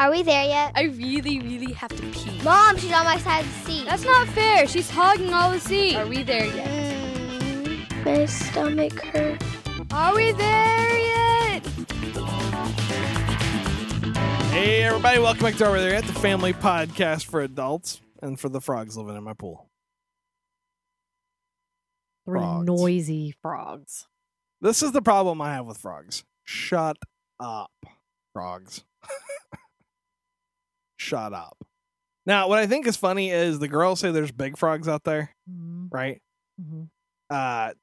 Are we there yet? I really, really have to pee. Mom, she's on my side of the seat. That's not fair. She's hogging all the seat. Are we there yet? Mm, my stomach hurts. Are we there yet? Hey, everybody, welcome back to Are We There Yet the Family Podcast for Adults and for the frogs living in my pool. Three Frogs. noisy frogs. This is the problem I have with frogs. Shut up, frogs. Shut up. Now, what I think is funny is the girls say there's big frogs out there, Mhm, right? mhm. Uh,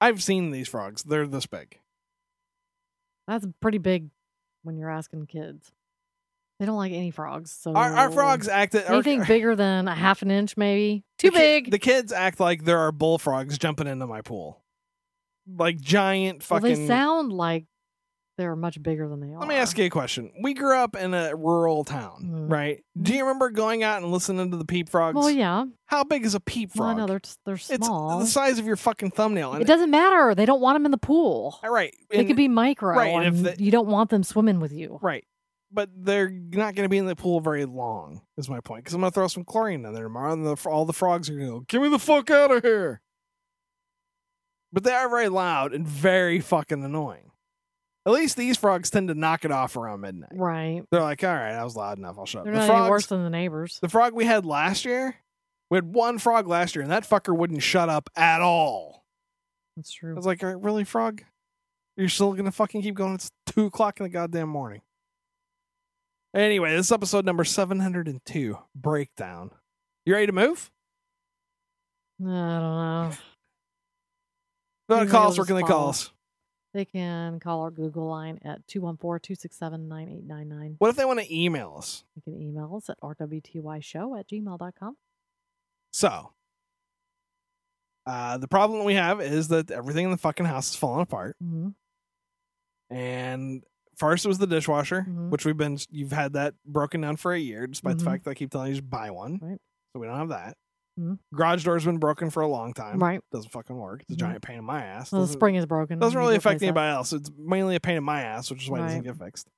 I've seen these frogs. They're this big. That's pretty big when you're asking kids. They don't like any frogs. So Our, our frogs act. our- anything bigger than a half an inch, maybe too the ki- big. the kids act like there are bullfrogs jumping into my pool, like giant well, fucking. they sound like they're much bigger than they are. Let me ask you a question. We grew up in a rural town, Mhm. right? Do you remember going out and listening to the peep frogs? Well, yeah. How big is a peep frog? I know they're they're it's small. the size of your fucking thumbnail. And it doesn't matter. They don't want them in the pool. All right. They could be micro, right, and if and they- you don't want them swimming with you. right. But they're not going to be in the pool very long. Is my point? Because I'm going to throw some chlorine in there tomorrow, and the, all the frogs are going to go, "Get me the fuck out of here!" But they are very loud and very fucking annoying. At least these frogs tend to knock it off around midnight. Right. They're like, "All right, I was loud enough. I'll shut up." They're The not frogs, any worse than the neighbors. The frog we had last year, we had one frog last year, and that fucker wouldn't shut up at all. That's true. I was like, "All right, really, frog? You're still gonna fucking keep going? It's two o'clock in the goddamn morning. Anyway, this is episode number seven hundred and two. Breakdown. You ready to move? I don't know. If you want to call us, where can they call us? They can call our Google line at 214-267-9899. What if they want to email us? You can email us at rwtyshow at gmail.com. So, uh, the problem we have is that everything in the fucking house is falling apart. Mm-hmm. And first it was the dishwasher, Mhm. which we've been you've had that broken down for a year, despite Mhm. the fact that I keep telling you just buy one. Right. So we don't have that. Mhm. Garage door's been broken for a long time. Right. Doesn't fucking work. It's a Mhm. giant pain in my ass. Well, the doesn't, spring is broken. doesn't really affect anybody else. It's mainly a pain in my ass, which is why it doesn't get fixed.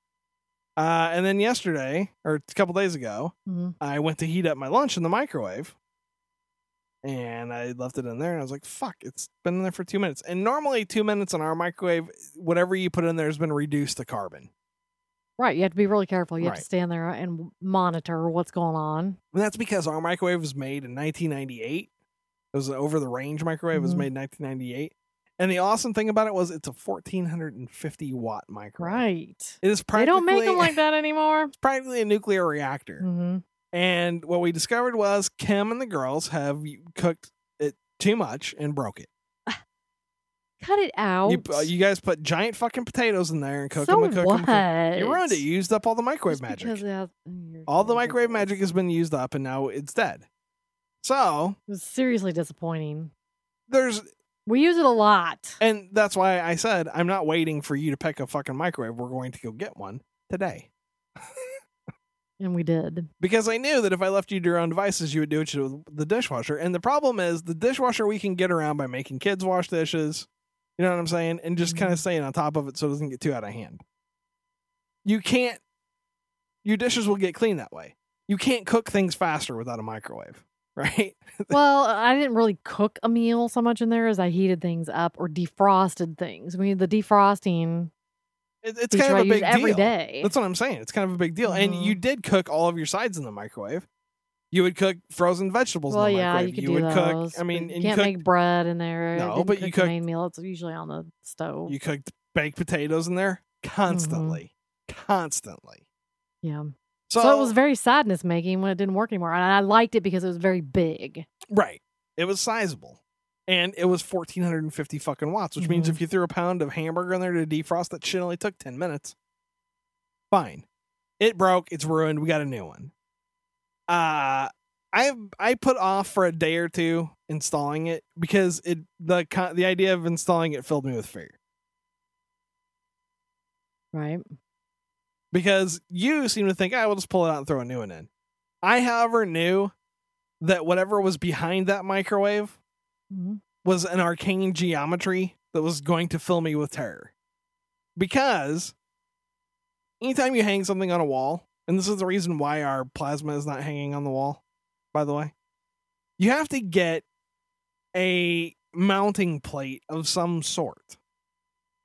Uh, and then yesterday, or a couple days ago, Mhm. I went to heat up my lunch in the microwave. And I left it in there, and I was like, "Fuck!" It's been in there for two minutes. And normally, two minutes in our microwave, whatever you put in there has been reduced to carbon. Right. You have to be really careful. You have Right. to stand there and monitor what's going on. And that's because our microwave was made in 1998. It was an over the range microwave. It was Mhm. made in 1998. And the awesome thing about it was it's a 1450 watt microwave. Right. It is They practically don't make them like that anymore. it's practically a nuclear reactor. hmm And what we discovered was Kim and the girls have cooked it too much and broke it. Cut it out. You, uh, you guys put giant fucking potatoes in there and cook so them and cook what? them. You ruined it. You used up all the microwave Just magic. because it has- All the microwave magic has been used up and now it's dead. So It was seriously disappointing. there's We use it a lot. And that's why I said I'm not waiting for you to pick a fucking microwave. We're going to go get one today. And we did. Because I knew that if I left you to your own devices, you would do it to the dishwasher. And the problem is the dishwasher we can get around by making kids wash dishes. You know what I'm saying? And just kind of staying on top of it so it doesn't get too out of hand. You can't your dishes will get clean that way. You can't cook things faster without a microwave, right? well, I didn't really cook a meal so much in there as I heated things up or defrosted things. I mean, the defrosting It, it's kind of a big deal. Every day. That's what I'm saying. It's kind of a big deal. And Mhm. you did cook all of your sides in the microwave. You would cook frozen vegetables well, in the yeah, microwave. you could do would those. cook. I mean, you you can't cook, make bread in there. No, but you cook the main meal. It's usually on the stove. you cooked baked potatoes in there constantly, constantly. yeah. So, So, it was very sadness making when it didn't work anymore. And I liked it because it was very big. right. It was sizable, and it was 1450 fucking watts, which means Mhm. if you threw a pound of hamburger in there to defrost, that shit only took 10 minutes. Fine. It broke. It's ruined. We got a new one. Uh I I put off for a day or two installing it because it the the idea of installing it filled me with fear. Right. because you seem to think, I will just pull it out and throw a new one in. I, however, knew that whatever was behind that microwave Mhm. was an arcane geometry that was going to fill me with terror. Because anytime you hang something on a wall, and this is the reason why our plasma is not hanging on the wall, by the way, you have to get a mounting plate of some sort,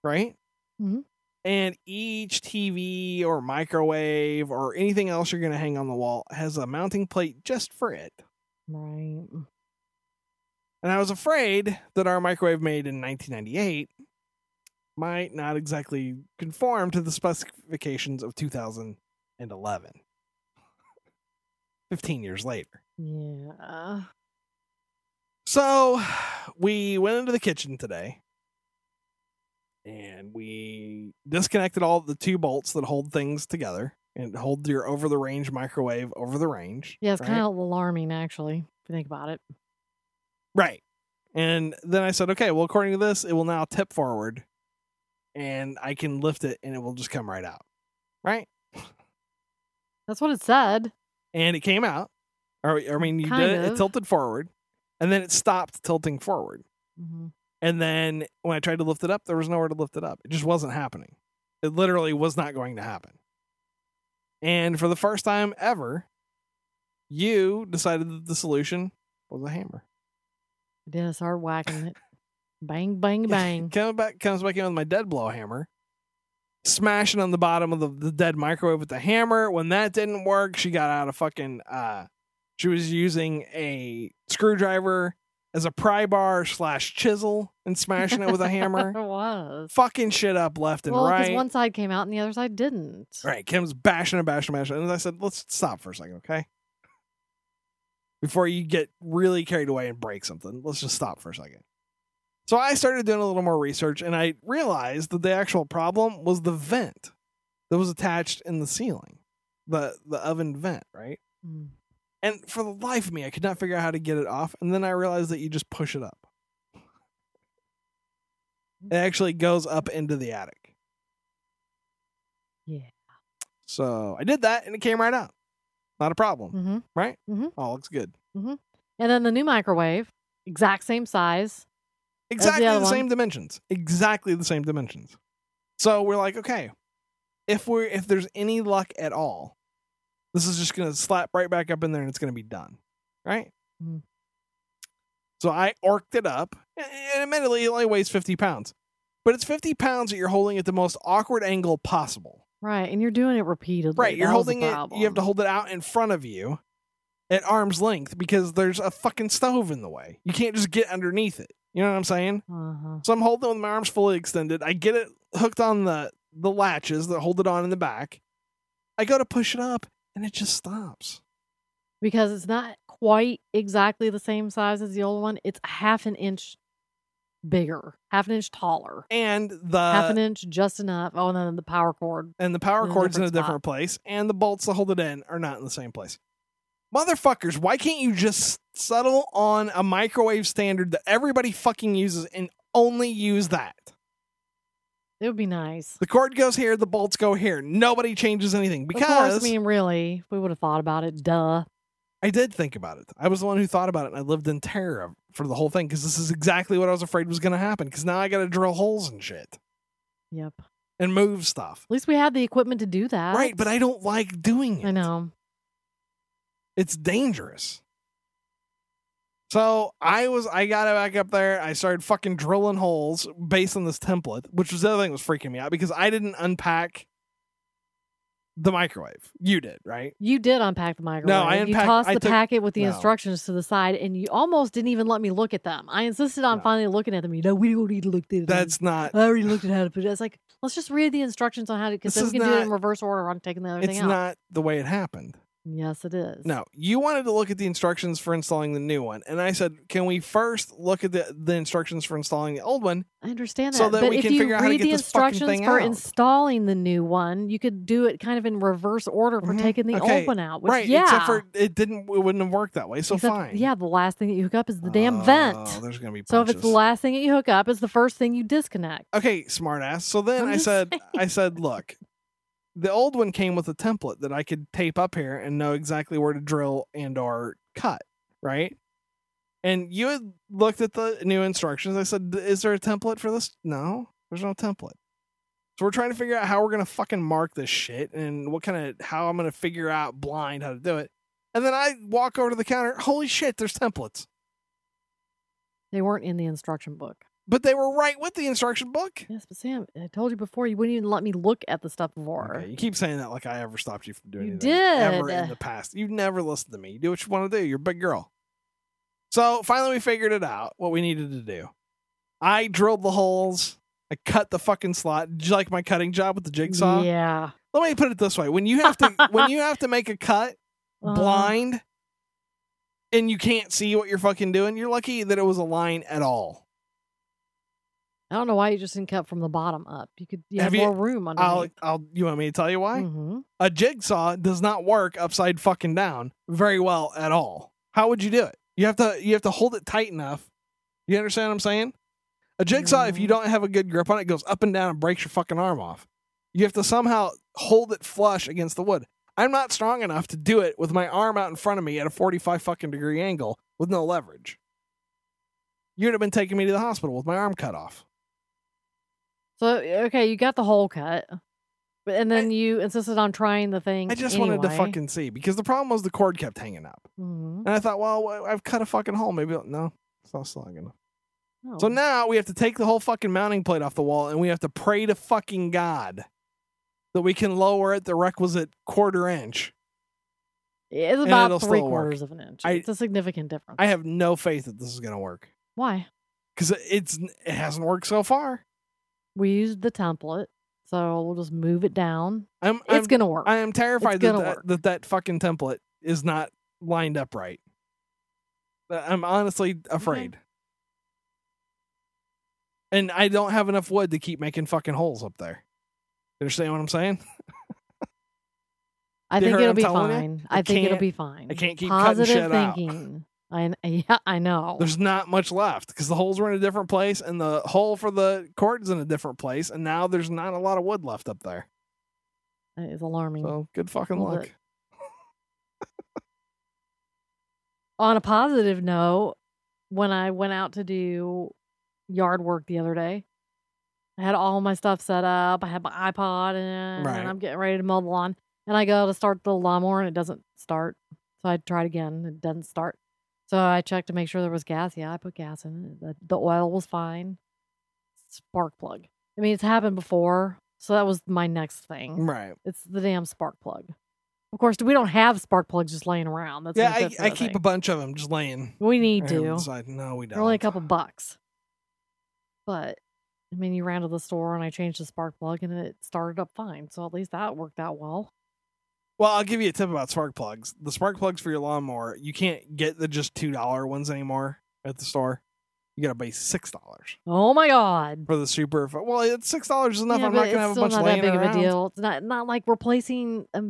right? Mhm. And each TV or microwave or anything else you're going to hang on the wall has a mounting plate just for it. Right. And I was afraid that our microwave made in 1998 might not exactly conform to the specifications of 2011. 15 years later. Yeah. So we went into the kitchen today and we disconnected all the two bolts that hold things together and hold your over the range microwave over the range. Yeah, it's right? kind of alarming, actually, if you think about it. Right. And then I said, okay, well, according to this, it will now tip forward and I can lift it and it will just come right out. Right. That's what it said. And it came out. Or, I mean, you Kind did it, it tilted forward and then it stopped tilting forward. hmm And then when I tried to lift it up, there was nowhere to lift it up. It just wasn't happening. It literally was not going to happen. And for the first time ever, you decided that the solution was a hammer. I started whacking it. Bang, bang, bang. Comes back, comes back in with my dead blow hammer, smashing on the bottom of the, the dead microwave with the hammer. When that didn't work, she got out a fucking. uh She was using a screwdriver as a pry bar slash chisel and smashing it with a hammer. it was. Fucking shit up left and Well, because right. one side came out and the other side didn't. Right, Kim's bashing and bashing and bashing. And I said, let's stop for a second, okay? Before you get really carried away and break something, let's just stop for a second. So I started doing a little more research and I realized that the actual problem was the vent that was attached in the ceiling, the, the oven vent, right? Mm. And for the life of me, I could not figure out how to get it off. And then I realized that you just push it up. It actually goes up into the attic. Yeah. So I did that and it came right out. Not a problem. hmm right? Mhm. All looks good. And then the new microwave, exact same size. Exactly other the, same dimensions. Exactly the same dimensions. So we're like, okay, if we're if there's any luck at all, this is just gonna slap right back up in there and it's gonna be done, right? Mhm. So I orked it up, and admittedly, it only weighs fifty pounds, but it's fifty pounds that you're holding at the most awkward angle possible. Right. And you're doing it repeatedly. Right, you're That holding it. You have to hold it out in front of you at arm's length because there's a fucking stove in the way. You can't just get underneath it. You know what I'm saying? Uh-huh. So I'm holding it with my arms fully extended. I get it hooked on the the latches that hold it on in the back. I go to push it up and it just stops. Because it's not quite exactly the same size as the old one. It's half an inch bigger, half an inch taller, And the half an inch just enough. Oh, and then the power cord. and the power in a cord's in a different different place and the bolts that hold it in are not in the same place. Motherfuckers, why can't you just settle on a microwave standard that everybody fucking uses and only use that? It would be nice. The cord goes here, the bolts go here. Nobody changes anything of because course, I mean, really, we would have thought about it. Duh. I did think about it. I was the one who thought about it, and I lived in terror for the whole thing because this is exactly what I was afraid was going to happen. Because now I got to drill holes and shit Yep. and move stuff. At least we had the equipment to do that. Right, but I don't like doing it. I know. It's dangerous. So I was, I got it back up there. I started fucking drilling holes based on this template, which was the other thing that was freaking me out because I didn't unpack the microwave. You did, right? You did unpack the microwave. No, I You unpacked- tossed I the took- packet with the no. instructions to the side, and you almost didn't even let me look at them. I insisted on No. finally looking at them. You know, we don't need to look at them. That's not. I already looked at how to put it. It's like, let's just read the instructions on how to, because then we can do it in reverse order on taking the other thing It's out. not the way it happened. Yes, it is. No, you wanted to look at the instructions for installing the new one, and I said, "Can we first look at the the instructions for installing the old one?" I understand that. So that but we if can you figure out how to read get the this fucking thing for out. installing the new one, you could do it kind of in reverse order for Mhm. taking the Okay, old one out. Which, right? yeah. Except for it didn't. It wouldn't have worked that way. So Except- fine. Yeah, the last thing that you hook up is the damn Oh, vent. there's gonna be. So if it's the last thing that you hook up, it's the first thing you disconnect. Okay, smartass. So then I'm I said, saying. I said, look, the old one came with a template that I could tape up here and know exactly where to drill and or cut, right? And you had looked at the new instructions. I said, is there a template for this? No, there's no template. So we're trying to figure out how we're gonna fucking mark this shit and what kind of how I'm gonna figure out blind how to do it. And then I walk over to the counter. Holy shit, there's templates. They weren't in the instruction book. But they were right with the instruction book. Yes, but Sam, I told you before you wouldn't even let me look at the stuff before. Okay, you keep saying that like I ever stopped you from doing You anything ever did. in the past. You've never listened to me. You do what you want to do. You're a big girl. So finally, we figured it out. What we needed to do. I drilled the holes. I cut the fucking slot. Did you like my cutting job with the jigsaw? Yeah. Let me put it this way: when you have to when you have to make a cut Uh, blind, and you can't see what you're fucking doing, you're lucky that it was a line at all. I don't know why you just didn't cut from the bottom up. You could you Have have you- more room I'll underneath. I'll you want me to tell you why? hmm a jigsaw does not work upside fucking down very well at all. How would you do it? You have to you have to hold it tight enough. You understand what I'm saying? A jigsaw, if you Mhm. don't have a good grip on it, goes up and down and breaks your fucking arm off. You have to somehow hold it flush against the wood. I'm not strong enough to do it with my arm out in front of me at a 45 fucking degree angle with no leverage. You'd have been taking me to the hospital with my arm cut off. So okay, you got the hole cut, but and then you insisted on trying the thing. I just wanted to fucking see because the problem was the cord kept hanging up. Mhm. And I thought, well, I've cut a fucking hole. Maybe no, it's not not enough. Oh. So now we have to take the whole fucking mounting plate off the wall and we have to pray to fucking God that we can lower it the requisite quarter inch. it's about three work. quarters of an inch. I- it's a significant difference. I have no faith that this is going to work Why? because it's it hasn't worked so far. We used the template, so we'll just move it down. I'm It's I'm, gonna work. I am terrified that that, that that fucking template is not lined up right. Uh, I'm honestly afraid. And I don't have enough wood to keep making fucking holes up there. You understand what I'm saying? I think it'll I'm be fine. I I, think it'll be fine. I can't keep cutting positive thinking. I yeah, I know. There's not much left because the holes were in a different place and the hole for the cord is in a different place, and now there's not a lot of wood left up there. That is alarming. So good fucking luck. On a positive note, when I went out to do yard work the other day, I had all my stuff set up. I had my iPod in, Right. and I'm getting ready to mow the lawn. And I go to start the lawnmower, and it doesn't start. So I tried again. It doesn't start. So I checked to make sure there was gas. Yeah, I put gas in it. The, the oil was fine. Spark plug. I mean, it's happened before. So that was my next thing. Right. It's the damn spark plug. Of course, we don't have spark plugs just laying around. That's Yeah, I, I keep a bunch of them just laying. We need right here on to. side. No, we don't. They're only a couple bucks. But I mean, you ran to the store and I changed the spark plug and it started up fine. So at least that worked out well. Well, I'll give you a tip about spark plugs. The spark plugs for your lawnmower, you can't get the just two dollar ones anymore at the store. You gotta pay six dollars Oh my god! for the super. Well, it's six dollars is enough. Yeah, I'm not gonna have a bunch not that big around. of a deal. It's not not like replacing a,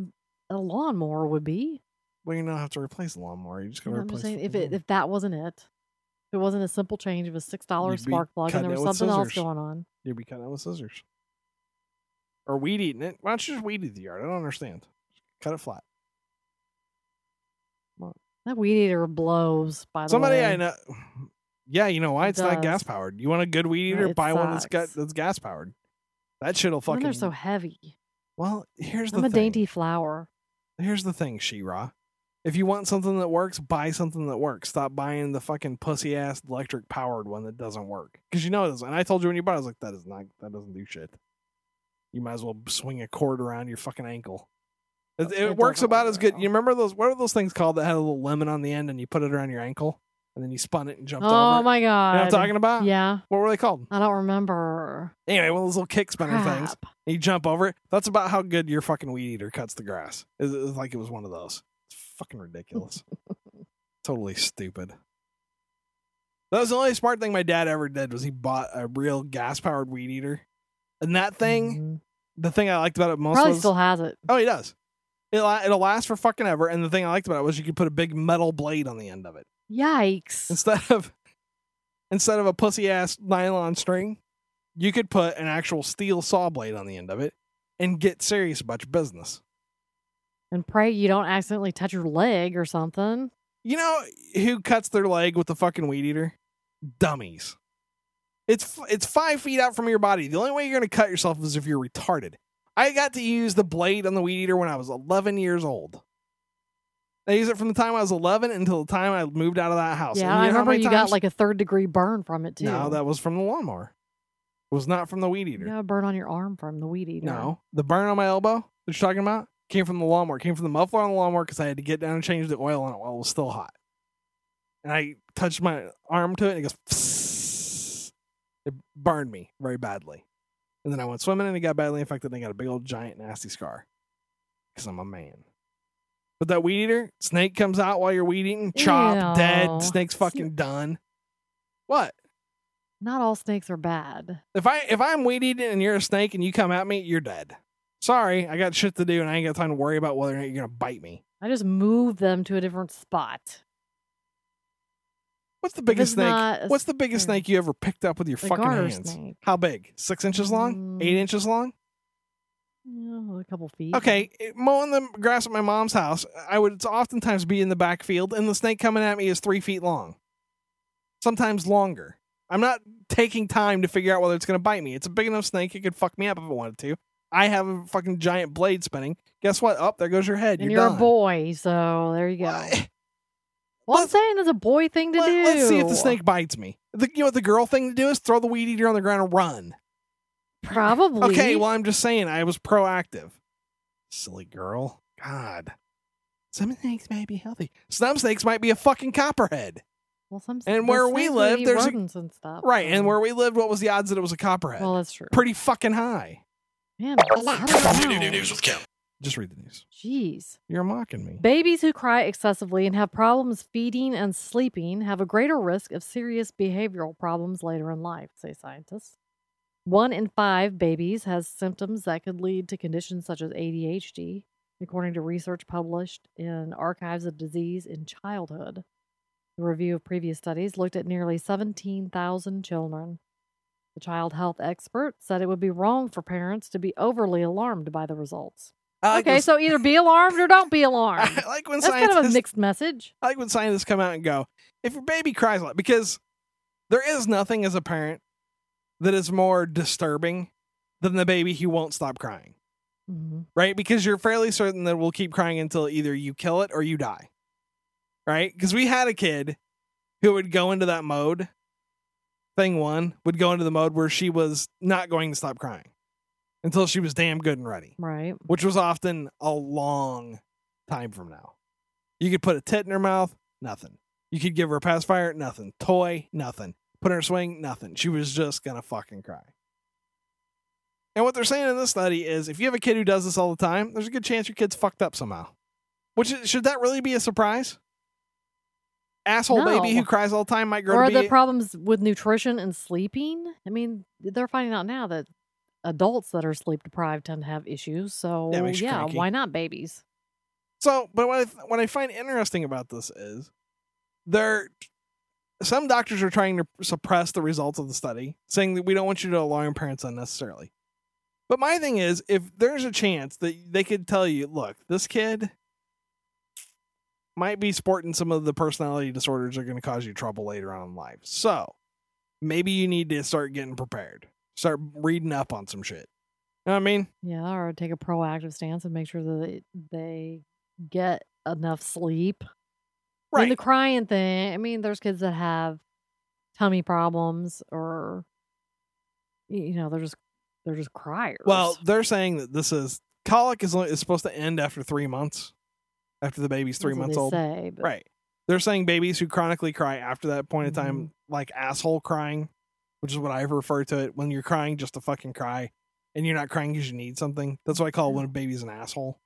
a lawnmower would be. Well, you don't have to replace a lawnmower. You just gotta know what I'm replace. saying if it if that wasn't it, if it wasn't a simple change of a six dollar spark plug and there was something else going on. You'd be cutting it with scissors. Or weed eating it. Why don't you just weed eat the yard? I don't understand. Cut it flat. That weed eater blows. By the Somebody way, I know. Yeah, you know why? It It's not gas powered. You want a good weed eater? It Buy one that's got that's gas powered. That shit'll fucking. they're so heavy. well, here's the I'm a thing. dainty flower. Here's the thing, She-Ra. If you want something that works, buy something that works. Stop buying the fucking pussy ass electric powered one that doesn't work. Because you know it doesn't. And I told you when you bought it, I was like, that is not that doesn't do shit. You might as well swing a cord around your fucking ankle. It, it, It works about work as very good. You remember those? What are those things called that had a little lemon on the end, and you put it around your ankle, and then you spun it and jumped over. Oh it? my You know god! what I'm talking about? Yeah, What were they called? I don't remember. Anyway, one of those little kick spinner things. And you jump over it. That's about how good your fucking weed eater cuts the grass. It's, it was like it was one of those. It's fucking ridiculous. totally stupid. That was the only smart thing my dad ever did was he bought a real gas powered weed eater. And that thing, Mhm. the thing I liked about it most probably was still has it. oh, he does. It'll uh, it'll last for fucking ever. And the thing I liked about it was you could put a big metal blade on the end of it Yikes! instead of instead of a pussy ass nylon string. You could put an actual steel saw blade on the end of it and get serious about your business. And pray you don't accidentally touch your leg or something. You know who cuts their leg with the fucking weed eater? Dummies. It's f- it's five feet out from your body. The only way you're going to cut yourself is if you're retarded. I got to use the blade on the weed eater when I was 11 years old. I used it from the time I was 11 until the time I moved out of that house. Yeah, I you know how remember you got like a third degree burn from it too. No, that was from the lawnmower. It was not from the weed eater. a burn on your arm from the weed eater. No, the burn on my elbow that you're talking about came from the lawnmower. Came from the muffler on the lawnmower because I had to get down and change the oil on it while it was still hot. And I touched my arm to it, and it goes. Psst. It burned me very badly, and then I went swimming, and it got badly infected, and I got a big old giant nasty scar because I'm a man. But that weed eater snake comes out while you're weed eating, chop, Ew. dead, snake's Sna- fucking done. What? Not all snakes are bad. If I if I'm weed eating and you're a snake and you come at me, you're dead. Sorry, I got shit to do and I ain't got time to worry about whether or not you're gonna bite me. I just move them to a different spot. What's the biggest snake? What's the biggest snake. you ever picked up with your fucking hands? snake. How big? Six inches long? Eight Mm. inches long? Yeah, a couple feet. Okay, mowing the grass at my mom's house, I would oftentimes be in the backfield, and the snake coming at me is three feet long, sometimes longer. I'm not taking time to figure out whether it's going to bite me. It's a big enough snake; it could fuck me up if it wanted to. I have a fucking giant blade spinning. Guess what? Up there goes your head. And you're you're, a boy, so there you go. What? Well, I'm saying it's a boy thing to do. Let's see if the snake bites me. The, you know what the girl thing to do is throw the weed eater on the ground and run. Probably. Okay, well I'm just saying I was proactive. Silly girl. God. Some snakes might be healthy. Some snakes might be a fucking copperhead. Well, some snakes and where we snakes would live, eat there's a- rodents and stuff. Right, and where we lived, what was the odds that it was a copperhead? Well, that's true. Pretty fucking high. Man, I don't know. with Kim. Just read the news. Jeez. You're mocking me. Babies who cry excessively and have problems feeding and sleeping have a greater risk of serious behavioral problems later in life, say scientists. One in five babies has symptoms that could lead to conditions such as ADHD, according to research published in Archives of Disease in Childhood. The review of previous studies looked at nearly 17,000 children. The child health expert said it would be wrong for parents to be overly alarmed by the results. Like okay, when- so either be alarmed or don't be alarmed. I like when That's kind of a mixed message. I like when scientists come out and go, if your baby cries a lot, because there is nothing as a parent that is more disturbing than the baby who won't stop crying, Mhm. right? Because you're fairly certain that we'll keep crying until either you kill it or you die, right? Because we had a kid who would go into that mode. Thing one would go into the mode where she was not going to stop crying until she was damn good and ready Right. which was often a long time from now. You could put a tit in her mouth, nothing. You could give her a pacifier, nothing. Toy, nothing. Put her in a swing, nothing. She was just gonna fucking cry. And what they're saying in this study is if you have a kid who does this all the time, there's a good chance your kid's fucked up somehow. Which is- should that really be a surprise? Asshole baby who cries all the time might grow Or to are be there problems with nutrition and sleeping? I mean, they're finding out now that adults that are sleep deprived tend to have issues. So, Yeah, makes yeah, cranky. why not babies? So, but what I, th- what I find interesting about this is there some doctors are trying to suppress the results of the study, saying that we don't want you to alarm parents unnecessarily. But my thing is, if there's a chance that they could tell you, look, this kid might be sporting some of the personality disorders that are going to cause you trouble later on in life. So maybe you need to start getting prepared, start reading up on some shit. You know what I mean? Yeah, or take a proactive stance and make sure that they, get enough sleep. I mean, the crying thing, I mean, there's kids that have tummy problems or, you know, they're just they're just criers. Well, they're saying that this is colic is, is supposed to end after three months, after the baby's three That's what months old. Say, Right. They're saying babies who chronically cry after that point in time, Mm-hmm. like asshole crying, which is what I refer to it when you're crying just to fucking cry and you're not crying because you need something. That's what I call when a baby's an asshole.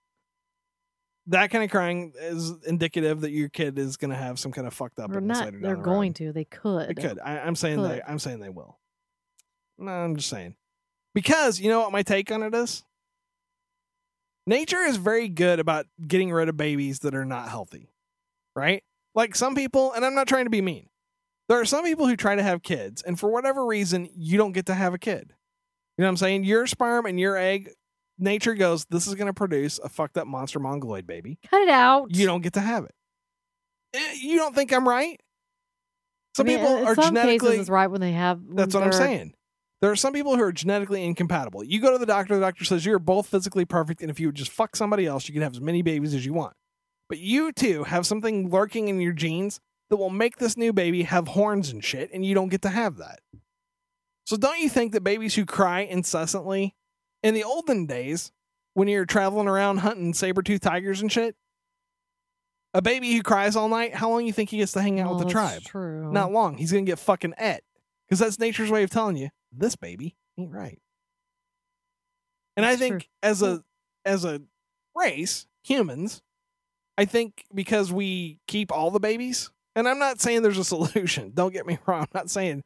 That kind of crying is indicative that your kid is going to have some kind of fucked up. They're illness not. They're the road. going to. They could. They could. I, I'm saying they. I'm saying they will. No, I'm just saying because you know what my take on it is. Nature is very good about getting rid of babies that are not healthy, right? Like some people, and I'm not trying to be mean. There are some people who try to have kids, and for whatever reason, you don't get to have a kid. You know what I'm saying? Your sperm and your egg, nature goes, this is going to produce a fucked up monster mongoloid baby Cut it out. you don't get to have it. Eh, You don't think I'm right? Some I mean, people are some genetically. cases it's right when they have. when That's what I'm saying. There are some people who are genetically incompatible. You go to the doctor, the doctor says you're both physically perfect, and if you would just fuck somebody else, you can have as many babies as you want. But you two have something lurking in your genes that will make this new baby have horns and shit, and you don't get to have that. So don't you think that babies who cry incessantly in the olden days, when you're traveling around hunting saber tooth tigers and shit, a baby who cries all night, how long you think he gets to hang out Well, with the Oh, tribe? True. Not long. He's gonna get fucking et. Because that's nature's way of telling you this baby ain't right. And I think true. as a as a race, humans, I think because we keep all the babies, and I'm not saying there's a solution. Don't get me wrong. I'm not saying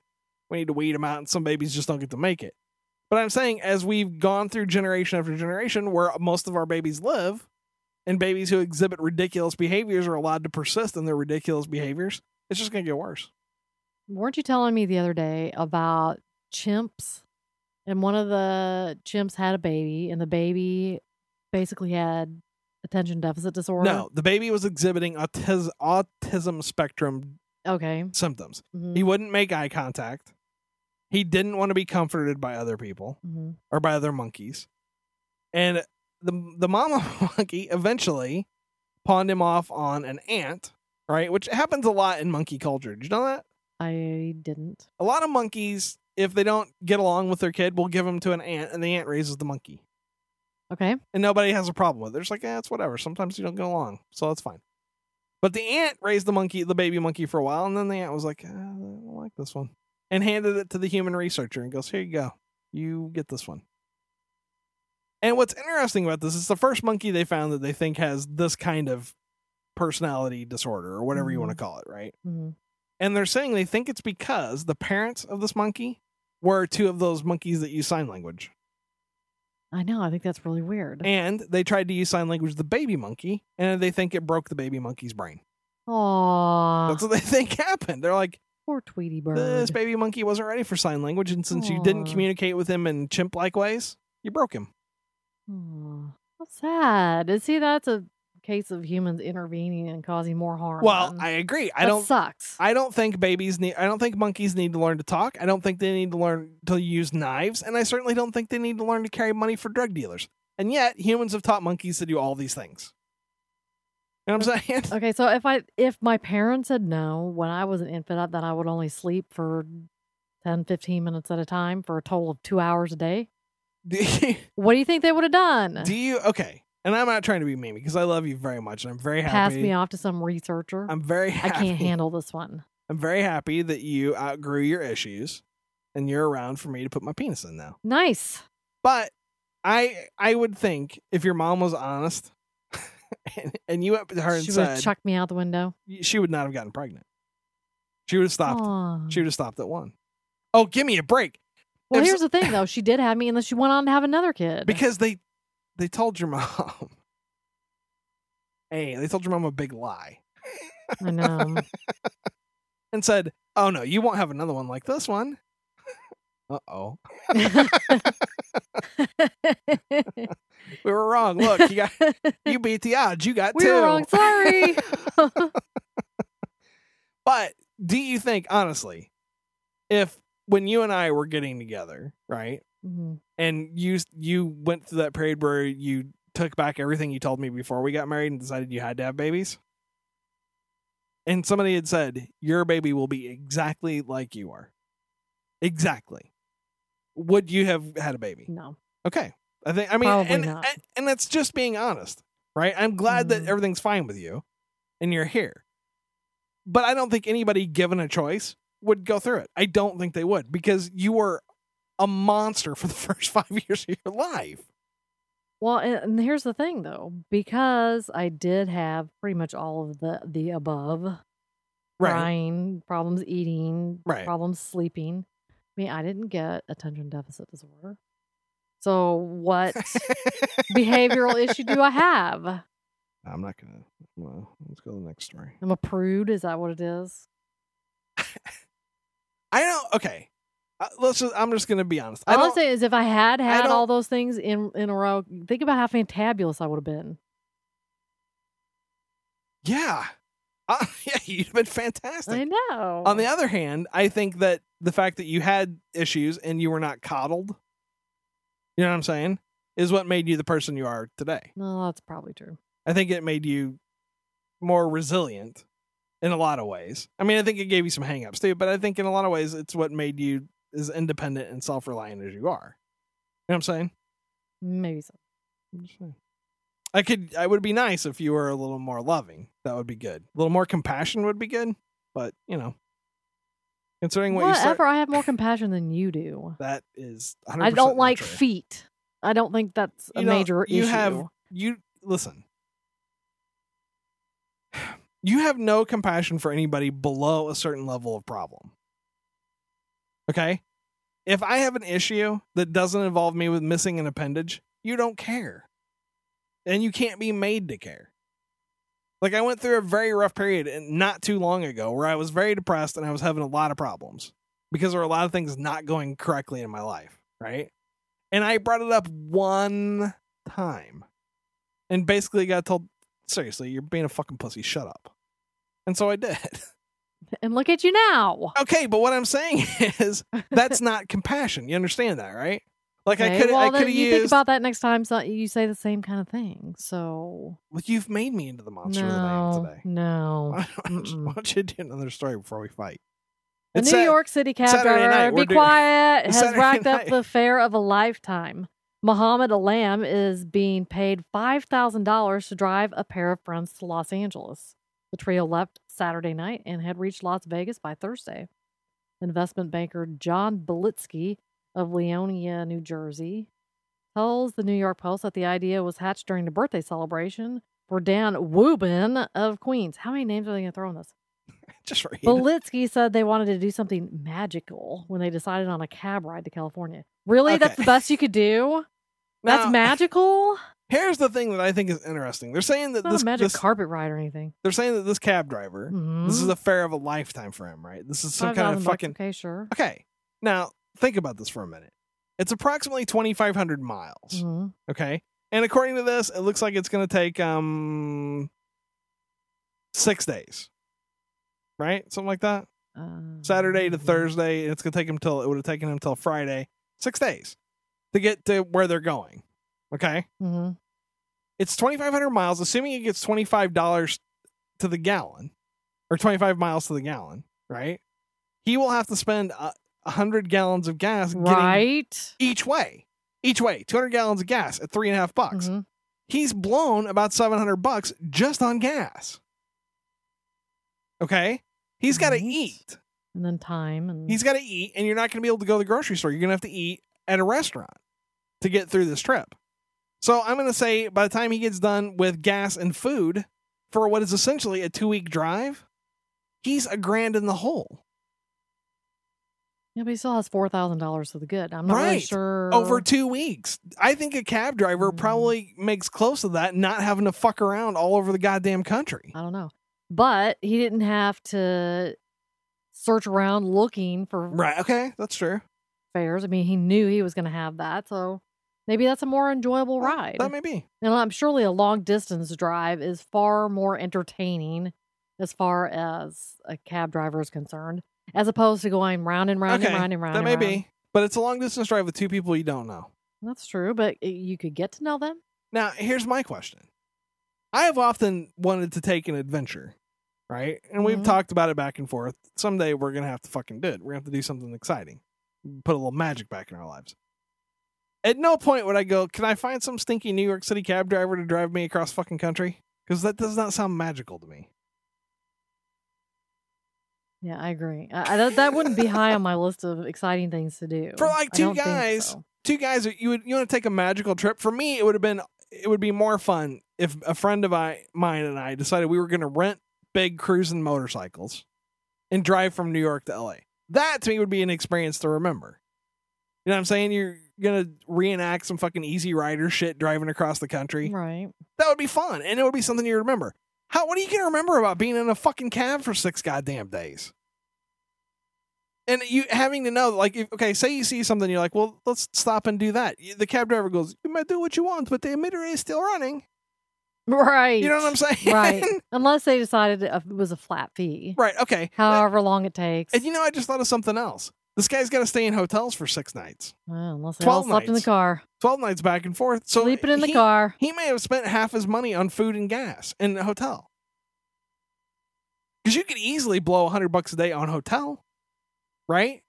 we need to weed them out and some babies just don't get to make it. But I'm saying as we've gone through generation after generation where most of our babies live, and babies who exhibit ridiculous behaviors are allowed to persist in their ridiculous behaviors, it's just gonna get worse. Weren't you telling me the other day about chimps? And one of the chimps had a baby, and the baby basically had attention deficit disorder. No, the baby was exhibiting autis- autism spectrum Okay. symptoms. mhm, He wouldn't make eye contact. He didn't want to be comforted by other people mhm. or by other monkeys. And the the mama monkey eventually pawned him off on an ant, right? Which happens a lot in monkey culture. Did you know that? I didn't. A lot of monkeys, if they don't get along with their kid, will give them to an ant, and the ant raises the monkey. Okay. and nobody has a problem with it. It's like, eh, it's whatever. Sometimes you don't get along, so that's fine. But the ant raised the monkey, the baby monkey, for a while, and then the ant was like, eh, I don't like this one, and handed it to the human researcher and goes, here you go, you get this one. And what's interesting about this is the first monkey they found that they think has this kind of personality disorder or whatever you want to call it, right? mhm. And they're saying they think it's because the parents of this monkey were two of those monkeys that use sign language. I know. I think that's really weird. and they tried to use sign language with the baby monkey, and they think it broke the baby monkey's brain. Aw, That's what they think happened. They're like, poor Tweety Bird. this baby monkey wasn't ready for sign language, and since you didn't communicate with him in chimp-like ways, you broke him. Aw, how sad. See, that's a case of humans intervening and causing more harm. Well. I agree. I That don't. Sucks. I don't think babies need. I don't think monkeys need to learn to talk. I don't think they need to learn to use knives, and I certainly don't think they need to learn to carry money for drug dealers. And yet, humans have taught monkeys to do all these things. You know what I'm saying? Okay, so if I if my parents had known when I was an infant that I would only sleep for 10, 15 minutes at a time for a total of two hours a day, Do you, what do you think they would have done? do you? Okay. And I'm not trying to be mean because I love you very much, and I'm very happy. Pass me off to some researcher. I'm very I can't handle this one. I'm very happy that you outgrew your issues and you're around for me to put my penis in now. Nice. But I I would think if your mom was honest and, and you went to her and She would have said chucked me out the window. she would not have gotten pregnant. She would have stopped. Aw. She would have stopped at one. Oh, give me a break. Well, If- here's the thing, though. She did have me, and then she went on to have another kid. Because they they told your mom. hey, they told your mom a big lie I know. and said, "Oh no, you won't have another one like this one." Uh oh. We were wrong. Look, you got you beat the odds. You got we two. were wrong. Sorry. But do you think, honestly, if when you and I were getting together, right. And you you went through that period where you took back everything you told me before we got married and decided you had to have babies, and somebody had said your baby will be exactly like you are, exactly, would you have had a baby? No. Okay. I think I mean Probably and, not. and and that's just being honest, right? I'm glad Mhm. that everything's fine with you and you're here. But I don't think anybody given a choice would go through it. I don't think they would because you were a monster for the first 5 years of your life. Well, and, here's the thing, though, because I did have pretty much all of the the above, Right. crying, problems eating, Right. problems sleeping. I mean, I didn't get attention deficit disorder. So, what behavioral issue do I have? I'm not to well, let's go to the next story. I'm a prude. Is that what it is? I don't okay. Uh, let's just I'm just going to be honest. I All I'm don't saying is, if I had had don't- all those things in in a row, think about how fantabulous I would have been. Yeah. Uh, yeah, you'd have been fantastic. I know. On the other hand, I think that the fact that you had issues and you were not coddled, you know what I'm saying, is what made you the person you are today. no, that's probably true. I think it made you more resilient in a lot of ways. I mean, I think it gave you some hangups too, but I think in a lot of ways it's what made you as independent and self reliant as you are. You know what I'm saying? Maybe so. I'm just saying. I could I would be nice if you were a little more loving. That would be good. A little more compassion would be good. But, you know. Considering what you Whatever. start I have more compassion than you do. that is 100% I don't like true. feet. I don't think that's a You know, major you issue. have you listen. You have no compassion for anybody below a certain level of problem. Okay? If I have an issue that doesn't involve me with missing an appendage, you don't care. And you can't be made to care. Like I went through a very rough period not too long ago where I was very depressed and I was having a lot of problems because there were a lot of things not going correctly in my life, right? And I brought it up one time and basically got told, seriously, you're being a fucking pussy, shut up. And so I did. and look at you now. Okay, but what I'm saying is that's not compassion. You understand that, right? Like I could well, I could have you used think about that next time so you say the same kind of thing. So well, you've made me into the monster that I am today. no. Why why don't you do another story before we fight? A It's New Sat- York City cab Saturday driver, night, be doing- quiet, has Saturday racked up the fare of a lifetime. Muhammad Alam is being paid $5,000 to drive a pair of friends to Los Angeles. The trio left Saturday night and had reached Las Vegas by Thursday. Investment banker John Belitsky of Leonia, New Jersey, tells the New York Post that the idea was hatched during the birthday celebration for Dan Wubin of Queens. How many names are they going to throw in this? Just read. Belitsky said they wanted to do something magical when they decided on a cab ride to California. Really? That's the best you could do? That's Now, magical? Here's the thing that I think is interesting. They're saying that this, a magic this carpet ride or anything. they're saying that this cab driver, this is Mhm. a fare of a lifetime for him, right? This is some kind of 5,000 bucks, fucking Okay, sure. Okay. Now, think about this for a minute. It's approximately 2500 miles, Mhm. okay? And according to this, it looks like it's going to take um 6 days. Right? Something like that. Saturday to Um, Thursday, and it's going to take him till it would have taken him till Friday. 6 days to get to where they're going. Okay? mhm. It's 2500 miles assuming it gets $25 to the gallon or 25 miles to the gallon, right? He will have to spend a 100 gallons of gas getting Right? each way. Each way, 200 gallons of gas at three and a half bucks. Mhm. He's blown about 700 bucks just on gas. Okay? He's got to Right. eat. And then time and He's got to eat, and you're not going to be able to go to the grocery store. You're going to have to eat at a restaurant to get through this trip. So I'm going to say by the time he gets done with gas and food for what is essentially a two week drive, he's a grand in the hole. Yeah, but he still has four thousand dollars to the good. I'm not really Right. sure Over two weeks. I think a cab driver Mm. probably makes close to that, not having to fuck around all over the goddamn country. I don't know. But he didn't have to search around looking for Right. Okay. That's true. fares. I mean, he knew he was going to have that, so maybe that's a more enjoyable Well, ride. That may be. and I'm surely a long distance drive is far more entertaining as far as a cab driver is concerned, as opposed to going round and round okay. and round and round. that may round. be. But it's a long distance drive with two people you don't know. That's true, but you could get to know them. Now, here's my question. I have often wanted to take an adventure, right? And we've Mhm. talked about it back and forth. Someday we're going to have to fucking do it. We're going to have to do something exciting, put a little magic back in our lives. At no point would I go, can I find some stinky New York City cab driver to drive me across fucking country? Because that does not sound magical to me. Yeah, I agree. I, I, that, that wouldn't be high on my list of exciting things to do. For, like, two guys, so. Two guys, you would you want to take a magical trip? For me, it would have been it would be more fun if a friend of I, mine and I decided we were going to rent big cruising motorcycles and drive from New York to LA. That to me would be an experience to remember. You know what I'm saying? You're gonna reenact some fucking easy rider shit driving across the country. Right. That would be fun, and it would be something you remember. How? What are you gonna remember about being in a fucking cab for six goddamn days? And you having to know, like, if, okay, say you see something, you're like, well, let's stop and do that. The cab driver goes, you might do what you want, but the emitter is still running. Right. You know what I'm saying? Right. Unless they decided it uh, was a flat fee, right. Okay. however long it takes. And you know, I just thought of something else. This guy's got to stay in hotels for six nights, Well, unless they all 12 slept in the nights. car, twelve nights back and forth. So sleeping in the he, car. he may have spent half his money on food and gas in a hotel. Because you could easily blow a hundred bucks a day on hotel, right?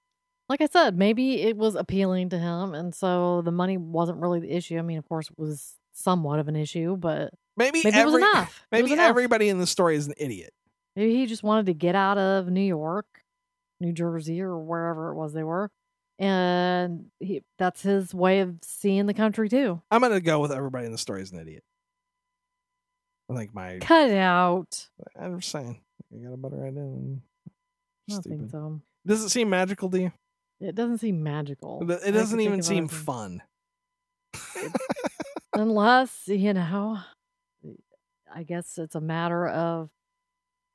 Like I said, maybe it was appealing to him, and so the money wasn't really the issue. I mean, of course, it was somewhat of an issue, but Maybe, maybe every, it was enough. It was Maybe enough. everybody in the story is an idiot. Maybe he just wanted to get out of New York, New Jersey, or wherever it was they were, and he, that's his way of seeing the country too. I'm gonna go with everybody in the story is an idiot. I think my Cut out. I'm just saying. You got a better idea than I don't think so. Does it seem magical to you? It doesn't seem magical. It I doesn't even seem things. fun. unless you know i guess it's a matter of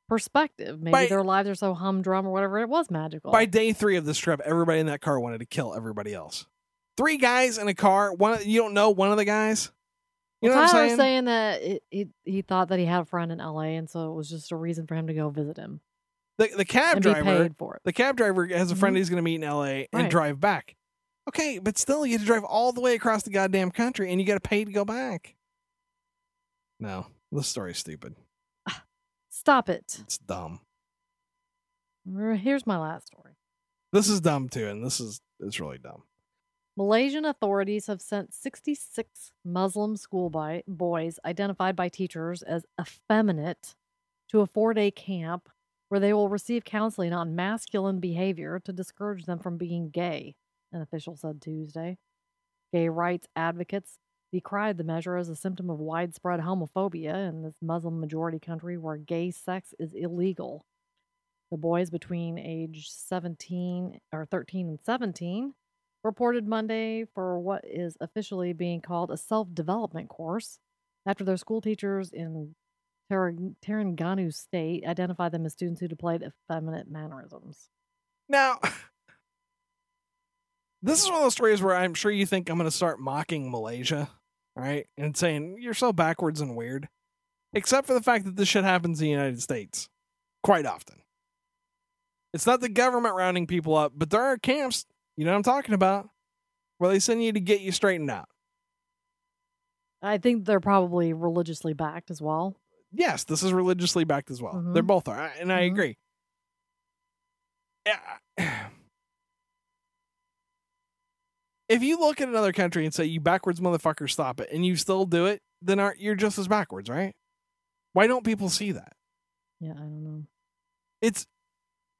perspective maybe By- their lives are so humdrum or whatever it was magical By day three of this trip, everybody in that car wanted to kill everybody else. Three guys in a car. One you don't know one of the guys. You know Well, what I'm saying? saying that it, he he thought that he had a friend in LA, and so it was just a reason for him to go visit him The the cab driver. paid for it. The cab driver has a friend Mhm. he's going to meet in L.A. and Right. drive back. Okay, but still, you have to drive all the way across the goddamn country, and you got to pay to go back. No, this story's stupid. Stop it. It's dumb. Here's my last story. This is dumb too, and this is it's really dumb. Malaysian authorities have sent 66 Muslim school boy- boys identified by teachers as effeminate to a four day camp where they will receive counseling on masculine behavior to discourage them from being gay, an official said Tuesday. Gay rights advocates decried the measure as a symptom of widespread homophobia in this Muslim majority country where gay sex is illegal. The boys between age 17 or 13 and 17 reported Monday for what is officially being called a self development course after their school teachers in Terengganu State identified them as students who displayed effeminate mannerisms. Now, this is one of those stories where I'm sure you think I'm going to start mocking Malaysia, right? And saying you're so backwards and weird, except for the fact that this shit happens in the United States quite often. It's not the government rounding people up, but there are camps, you know what I'm talking about, where they send you to get you straightened out. I think they're probably religiously backed as well. Yes, this is religiously backed as well. They Mhm. both are, and I Mhm. agree. Yeah. If you look at another country and say you backwards motherfucker stop it and you still do it, then aren't you're just as backwards, right? Why don't people see that? Yeah, I don't know. It's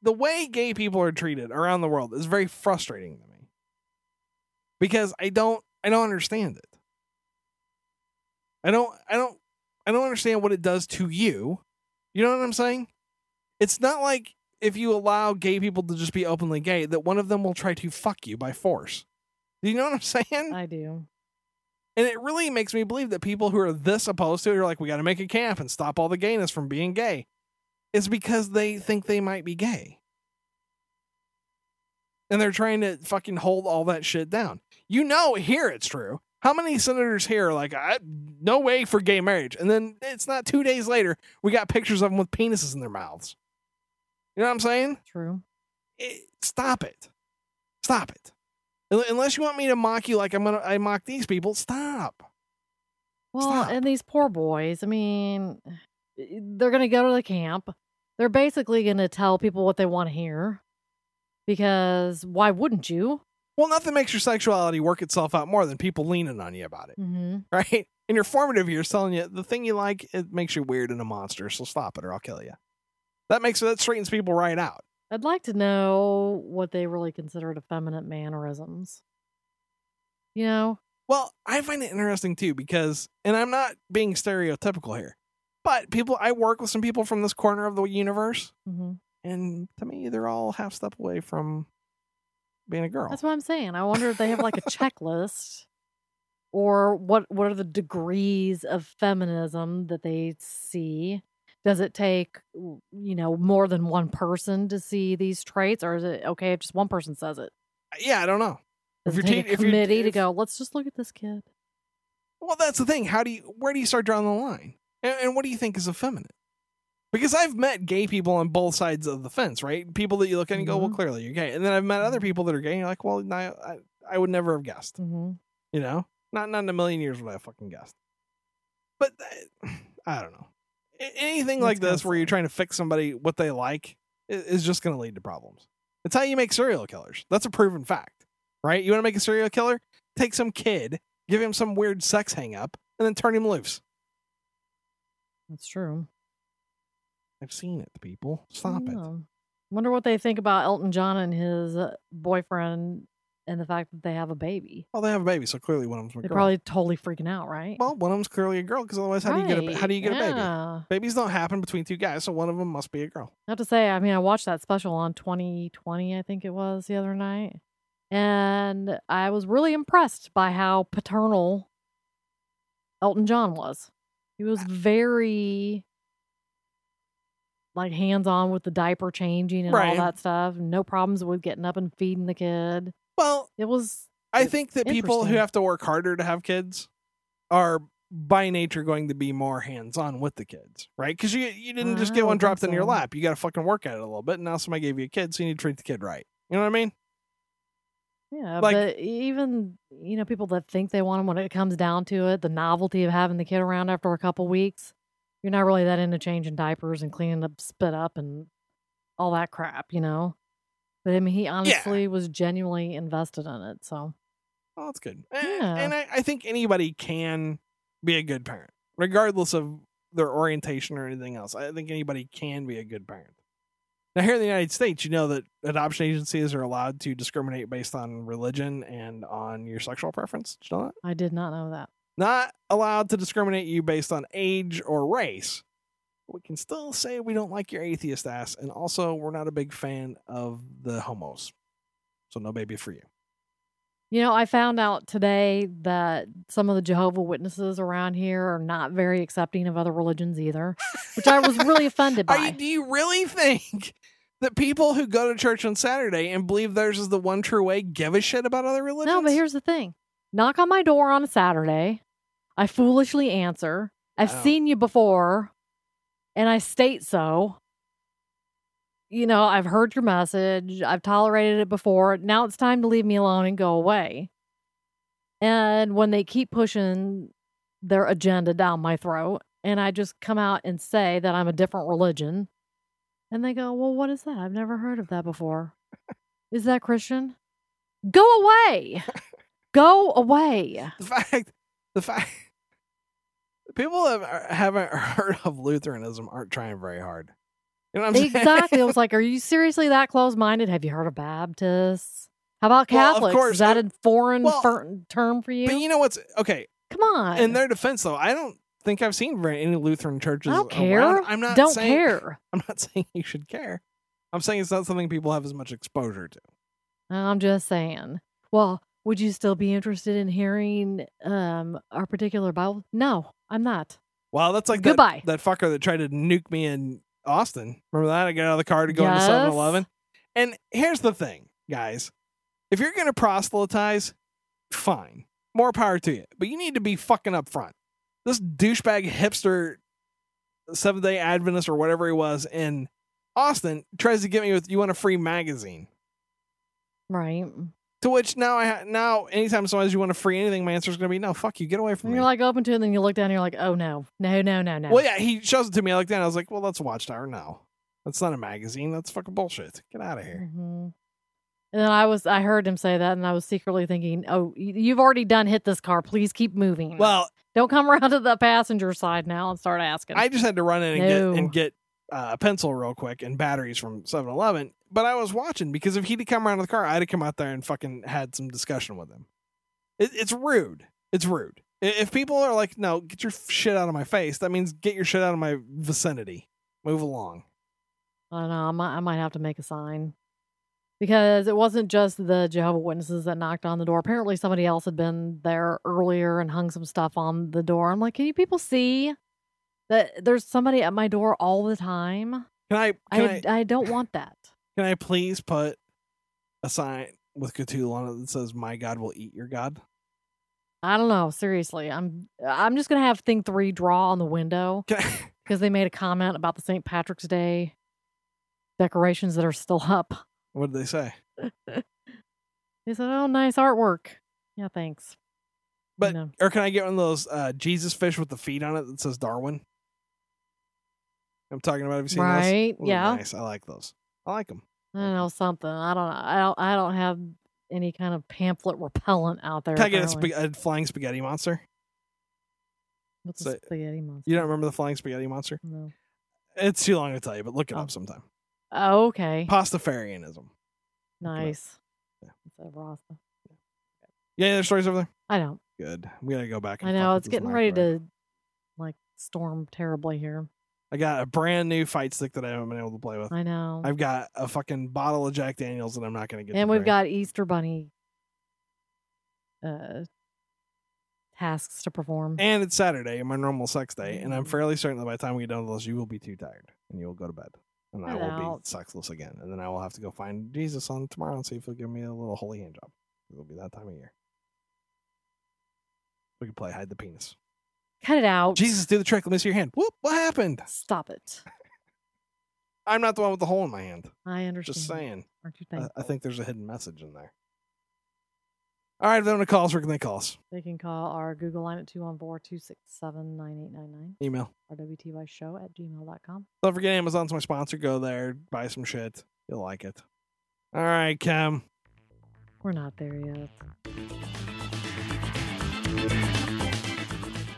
the way gay people are treated around the world is very frustrating to me. Because I don't I don't understand it. I don't I don't I don't understand what it does to you. You know what I'm saying? It's not like if you allow gay people to just be openly gay that one of them will try to fuck you by force. Do you know what I'm saying? I do. And it really makes me believe that people who are this opposed to it are like, we got to make a camp and stop all the gayness from being gay. Is because they think they might be gay. And they're trying to fucking hold all that shit down. You know, here it's true. How many senators here are like, I, no way for gay marriage? And then it's not two days later, we got pictures of them with penises in their mouths. You know what I'm saying? True. it, stop it. Stop it. Un- Unless you want me to mock you like I'm gonna I mock these people, stop. Well, Stop. and these poor boys, I mean, they're going to go to the camp. They're basically going to tell people what they want to hear. Because why wouldn't you? Well, nothing makes your sexuality work itself out more than people leaning on you about it, Mm-hmm. right? In your formative years, telling you the thing you like, it makes you weird and a monster, so stop it or I'll kill you. That makes that straightens people right out. I'd like to know what they really considered effeminate mannerisms. You know, Well, I find it interesting too because, and I'm not being stereotypical here, but people, I work with some people from this corner of the universe, hmm and to me, they're all half step away from being a girl. that's what I'm saying. I wonder if they have like a checklist, or what what are the degrees of feminism that they see? Does it take you know more than one person to see these traits, or is it okay if just one person says it? yeah, I don't know. Does If you're take te- a if you're- committee to go? Let's just look at this kid. Well, that's the thing. How do you? Where do you start drawing the line? And, and what do you think is effeminate? Because I've met gay people on both sides of the fence, right? People that you look at and you go, well, Mhm. clearly you're gay. And then I've met other people that are gay and you're like, well, no, I, I would never have guessed. hmm You know? Not, not in a million years would I have fucking guessed. But uh, I don't know. Anything like That's this where you're trying to fix somebody what they like is just going to lead to problems. It's how you make serial killers. That's a proven fact, right? You want to make a serial killer? Take some kid, give him some weird sex hangup, and then turn him loose. That's true. I've seen it, people. Stop it. Wonder what they think about Elton John and his uh, boyfriend and the fact that they have a baby. Well, they have a baby, so clearly one of them's a They're girl. probably totally freaking out, right? well, one of them's clearly a girl because otherwise, how do you get a Right, how do you get a baby? Babies don't happen between two guys, so one of them must be a girl. I have to say, I mean, I watched that special on 2020, I think it was the other night, and I was really impressed by how paternal Elton John was. He was ah. very like hands on with the diaper changing and Right. all that stuff. No problems with getting up and feeding the kid. Well, It was I think that people who have to work harder to have kids are by nature going to be more hands on with the kids, right? Because you you didn't just get one dropped in your lap. You got to fucking work at it a little bit. And now somebody gave you a kid, so you need to treat the kid right. You know what I mean? Yeah, Like- but even you know people that think they want them when it comes down to it, the novelty of having the kid around after a couple weeks, you're not really that into changing diapers and cleaning up spit up and all that crap, you know. But I mean, he honestly was genuinely invested in it. So Oh, that's good. And, Yeah. and I, I think anybody can be a good parent, regardless of their orientation or anything else. I think anybody can be a good parent. Now, here in the United States, you know that adoption agencies are allowed to discriminate based on religion and on your sexual preference. Did you know that? I did not know that. Not allowed to discriminate you based on age or race. We can still say we don't like your atheist ass, and also we're not a big fan of the homos. So no baby for you. You know, I found out today that some of the Jehovah Witnesses around here are not very accepting of other religions either, which I was really offended by. You, do you really think that people who go to church on Saturday and believe theirs is the one true way give a shit about other religions? No, but here's the thing. Knock on my door on a Saturday. I foolishly answer. I've Oh. seen you before, and I state so. You know, I've heard your message. I've tolerated it before. Now it's time to leave me alone and go away. And when they keep pushing their agenda down my throat, and I just come out and say that I'm a different religion, and they go, Well, what is that? I've never heard of that before. Is that Christian? Go away. Go away. the fact, the fact, people have haven't heard of Lutheranism aren't trying very hard. You know what I'm saying? Exactly. I was like, are you seriously that close minded? Have you heard of Baptists? How about Well, of Catholics? course, Is that uh, a foreign well, fer- term for you? But you know what's okay? Come on. In their defense, though, I don't think I've seen very any Lutheran churches. I don't around. care. I'm not don't saying, care. I'm not saying you should care. I'm saying it's not something people have as much exposure to. I'm just saying. Well, would you still be interested in hearing um our particular Bible? No, I'm not. Well, that's like Goodbye. That, that fucker that tried to nuke me in Austin. Remember that? I got out of the car to go into Yes. 7 Eleven. And here's the thing, guys. If you're going to proselytize, fine. More power to you. But you need to be fucking upfront. This douchebag hipster Seventh day Adventist or whatever he was in Austin tries to get me with, you want a free magazine. Right. To which now I ha- now anytime someone says you want to free anything, my answer is going to be no. Fuck you, get away from And me. you're like open to it, and then you look down and you're like, oh no, no, no, no, no. Well, yeah, he shows it to me. I looked down. I was like, well, that's a Watchtower. No, that's not a magazine. That's fucking bullshit. Get out of here. Mhm. And then I was, I heard him say that, and I was secretly thinking, "Oh, you've already done hit this car. Please keep moving. Well, don't come around to the passenger side now and start asking." I just had to run in and No. get and get uh, a pencil real quick and batteries from 7-Eleven. But I was watching because if he'd come around to the car, I'd have come out there and fucking had some discussion with him. It, it's rude. It's rude. If people are like, no, get your shit out of my face, that means get your shit out of my vicinity. Move along. I don't know. I might, I might have to make a sign because it wasn't just the Jehovah Witnesses that knocked on the door. Apparently, somebody else had been there earlier and hung some stuff on the door. I'm like, can you people see that there's somebody at my door all the time? Can I? Can I, I I, don't want that. Can I please put a sign with Cthulhu on it that says "My God will eat your God"? I don't know. Seriously, I'm I'm just gonna have thing three draw on the window because they made a comment about the St. Patrick's Day decorations that are still up. what did they say? They said, "Oh, nice artwork." Yeah, thanks. But know. or can I get one of those uh, Jesus fish with the feet on it that says Darwin? I'm talking about. Have you seen those? Right, Those yeah. Nice. I like those. I like them. I don't know something. I don't. I don't. I don't have any kind of pamphlet repellent out there. Can I get a, sp- a flying spaghetti monster? What's so- a spaghetti monster? You don't remember the flying spaghetti monster? No. It's too long to tell you, but look it Oh. up sometime. Oh, okay. Pastafarianism. Nice. Yeah. Rasta. Yeah, there's stories over there. I don't. Good. We gotta go back. And I know it's getting ready microwave. to like storm terribly here. I got a brand new fight stick that I haven't been able to play with. I know. I've got a fucking bottle of Jack Daniels that I'm not gonna get. and to we've drink. got Easter Bunny uh tasks to perform. And it's Saturday, my normal sex day, and I'm Mm. fairly certain that by the time we get done with this, you will be too tired and you will go to bed, and I Get will be sexless again, and then I will have to go find Jesus on tomorrow and see if he'll give me a little holy hand job. It'll be that time of year. We can play hide the penis. Cut it out. Jesus, do the trick. Let me see your hand. Whoop! What happened? Stop it. I'm not the one with the hole in my hand. I understand. Just saying. Aren't you I, thankful? I think there's a hidden message in there. All right, if they want to call us, where can they call us? They can call our Google line at 214-267-9899 Email. WTY show at gmail.com. Don't forget Amazon's my sponsor. Go there, buy some shit. You'll like it. All right, Cam. We're not there yet.